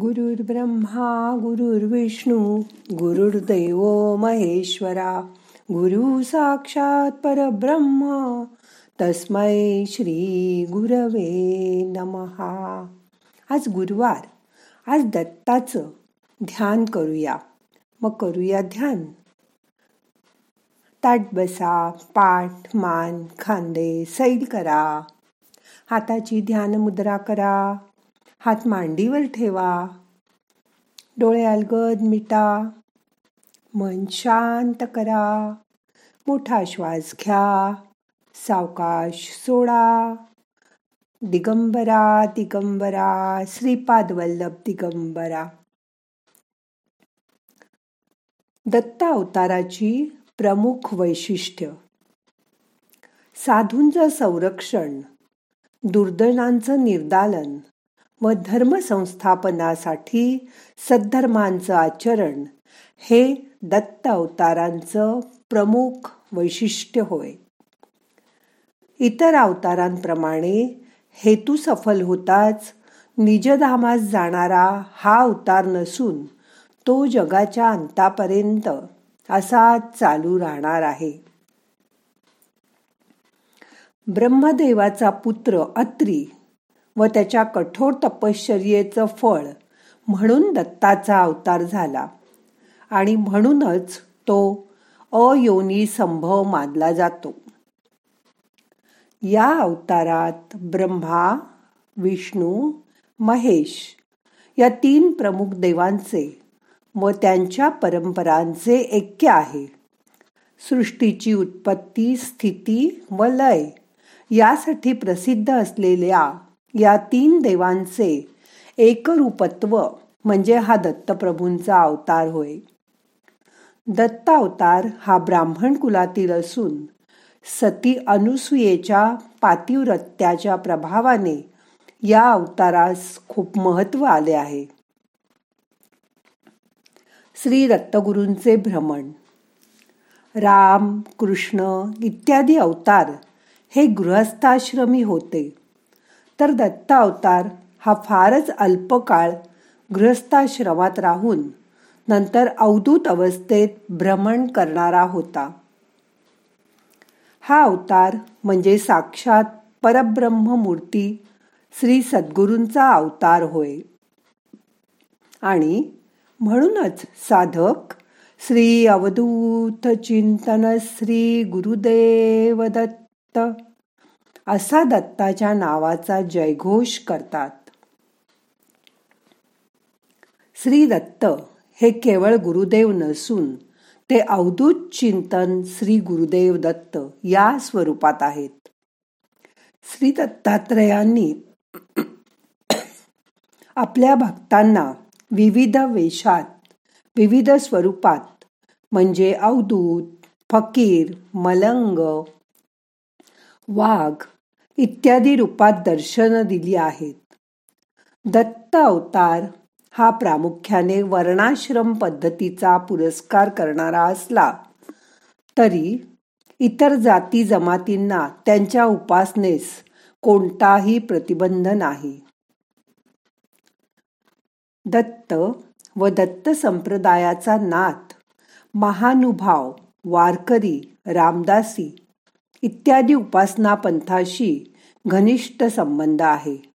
गुरुर्ब्रह्मा गुरुर्विष्णू गुरुर्दैव महेश्वरा गुरु साक्षात परब्रह्म तस्मै श्री गुरवे नमहा. आज गुरुवार. आज दत्ताचं ध्यान करूया. मग करूया ध्यान. ताट बसा पाठ मान खांदे सैल करा. हाताची ध्यान मुद्रा करा. हात मांडीवर ठेवा. डोळे अलगद मिटा. मन शांत करा. मोठा श्वास घ्या. सावकाश सोडा. दिगंबरा दिगंबरा. श्रीपाद वल्लभ दिगंबरा. दत्ता अवताराची प्रमुख वैशिष्ट्य. साधूंचं संरक्षण. दुर्दनांचं निर्दालन. व धर्मसंस्थापनासाठी सद्धर्मांचं आचरण हे दत्त अवतारांचं प्रमुख वैशिष्ट्य होय. इतर अवतारांप्रमाणे हेतू सफल होताच निजधामास जाणारा हा अवतार नसून तो जगाच्या अंतापर्यंत असा चालू राहणार आहे. ब्रह्मदेवाचा पुत्र अत्री व त्याच्या कठोर तपश्चर्येचं फळ म्हणून दत्ताचा अवतार झाला. आणि म्हणूनच तो अयोनी संभव मानला जातो. या अवतारात ब्रह्मा विष्णू महेश या तीन प्रमुख देवांचे व त्यांच्या परंपरांचे ऐक्य आहे. सृष्टीची उत्पत्ती स्थिती व लय यासाठी प्रसिद्ध असलेल्या या तीन देवांचे एकरूपत्व म्हणजे हा दत्तप्रभूंचा अवतार होय. दत्त अवतार हा ब्राह्मण कुलातील असून सती अनुसूयेच्या पातिव्रत्याच्या प्रभावाने या अवतारास खूप महत्त्व आले आहे. श्री दत्तगुरूंचे भ्रमण. राम कृष्ण इत्यादी अवतार हे गृहस्थाश्रमी होते. तर दत्ता अवतार हा फारच अल्पकाळ गृहस्थाश्रमात राहून नंतर अवधूत अवस्थेत भ्रमण करणारा होता. हा अवतार म्हणजे साक्षात परब्रह्म मूर्ती श्री सद्गुरूंचा अवतार होय. आणि म्हणूनच साधक श्री अवधूत चिंतन श्री गुरुदेव दत्त असा दत्ताच्या नावाचा जयघोष करतात. श्री दत्त हे केवळ गुरुदेव नसून ते अवधूत चिंतन श्री गुरुदेव दत्त या स्वरूपात आहेत. श्री दत्तात्रयांनी आपल्या भक्तांना विविध वेशात विविध स्वरूपात म्हणजे अवधूत फकीर मलंग वाघ इत्यादी रूपात दर्शन दिली आहेत. दत्त अवतार हा प्रामुख्याने वर्णाश्रम पद्धतीचा पुरस्कार करणारा असला तरी इतर जाती जमातींना त्यांच्या उपासनेस कोणताही प्रतिबंध नाही. दत्त व दत्त संप्रदायाचा नाथ महानुभाव वारकरी रामदासी इत्यादी उपासना पंथाशी घनिष्ठ संबंध आहे.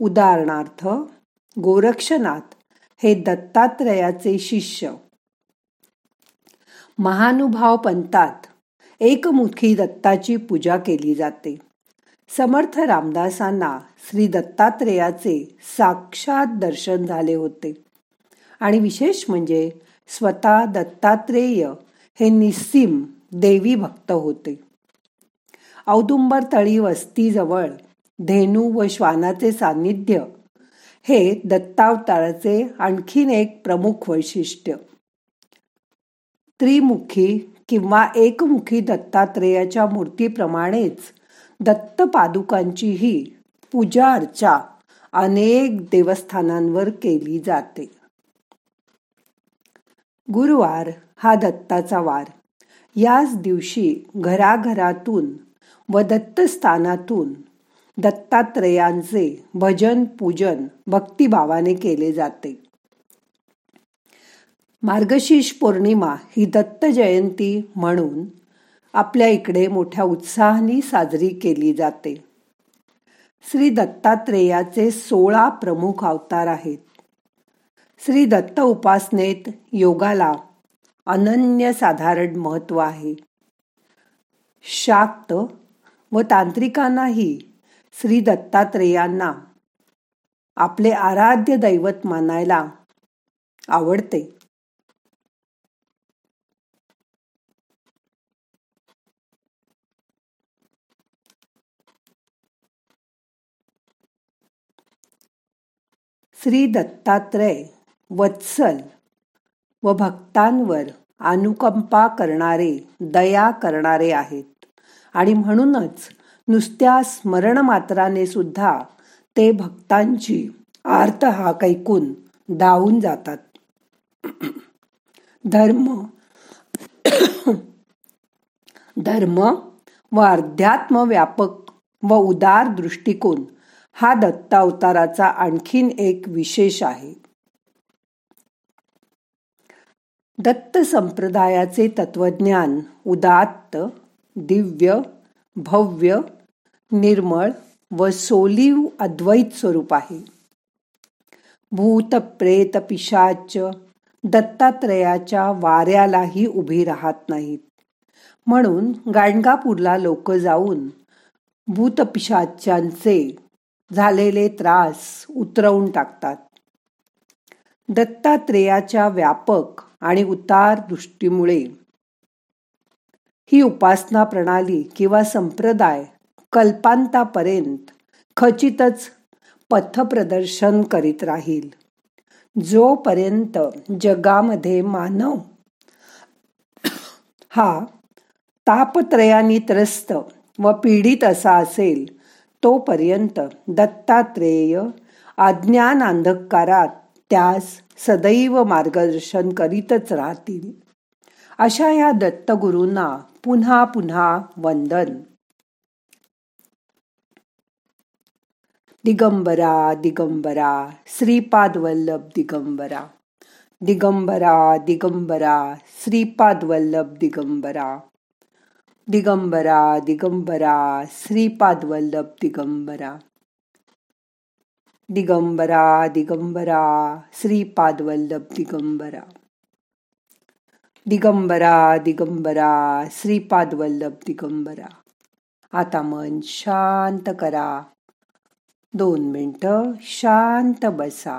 उदाहरणार्थ गोरक्षनाथ हे दत्तात्रयाचे शिष्य. महानुभाव पंथात एकमुखी दत्ताची पूजा केली जाते. समर्थ रामदासांना श्री दत्तात्रेयाचे साक्षात दर्शन झाले होते. आणि विशेष म्हणजे स्वतः दत्तात्रेय हे निस्सीम देवी भक्त होते. औदुंबर तळी वस्तीजवळ धेनू व श्वानाचे सान्निध्य. हे दत्तावताराचे आणखीन एक प्रमुख वैशिष्ट्य. त्रिमुखी किंवा एकमुखी दत्तात्रेयाच्या मूर्तीप्रमाणेच दत्त पादुकांचीही पूजा अर्चा अनेक देवस्थानांवर केली जाते. गुरुवार हा दत्ताचा वार. याच दिवशी घराघरातून व दत्तस्थानातून दत्तात्रयांचे भजन पूजन भक्तिभावाने केले जाते. मार्गशीर्ष पौर्णिमा ही दत्त जयंती म्हणून आपल्या इकडे मोठ्या उत्साहाने साजरी केली जाते. श्री दत्तात्रेयाचे सोळा प्रमुख अवतार आहेत. श्री दत्त उपासनेत योगाला अनन्य साधारण महत्त्व आहे. शाक्त व तांत्रिकांनाही श्री दत्तात्रेयांना आपले आराध्य दैवत मानायला आवडते. श्री दत्तात्रय वत्सल व भक्तांवर अनुकंपा करणारे दया करणारे आहेत. आणि म्हणूनच नुसत्या स्मरण मात्राने सुद्धा ते भक्तांची आर्त हाक ऐकून धावून जातात. धर्म धर्म व अध्यात्म व्यापक व उदार दृष्टिकोन हा दत्तावताराचा आणखीन एक विशेष आहे. दत्त संप्रदायाचे तत्वज्ञान उदात्त दिव्य भव्य निर्मळ व सोलीव अद्वैत स्वरूप आहे. भूत प्रेत पिशाच दत्तात्रयाच्या वाऱ्यालाही उभी राहत नाहीत. म्हणून गाणगापूरला लोक जाऊन भूतपिशाच्यांचे झालेले त्रास उतरवून टाकतात. दत्तात्रेयाच्या व्यापक आणि उतार दृष्टीमुळे ही उपासना प्रणाली किंवा संप्रदाय कल्पांतापर्यंत खचितच पथप्रदर्शन करीत राहील. जोपर्यंत जगामध्ये मानव हा तापत्रयानी त्रस्त व पीडित असा असेल तोपर्यंत दत्तात्रेय अज्ञान अंधकारात त्यास सदैव मार्गदर्शन करीतच राहतील. अशा या दत्तगुरूंना पुन्हा पुन्हा वंदन. दिगंबरा दिगंबरा श्रीपाद वल्लभ दिगंबरा. दिगंबरा दिगंबरा श्रीपाद वल्लभ दिगंबरा. दिगंबरा दिगंबरा श्रीपाद वल्लभ दिगंबरा. दिगंबरा दिगंबरा श्रीपाद वल्लभ दिगंबरा. दिगंबरा दिगंबरा श्रीपाद वल्लभ दिगंबरा. आता मन शांत करा. दोन मिनटं शांत बसा.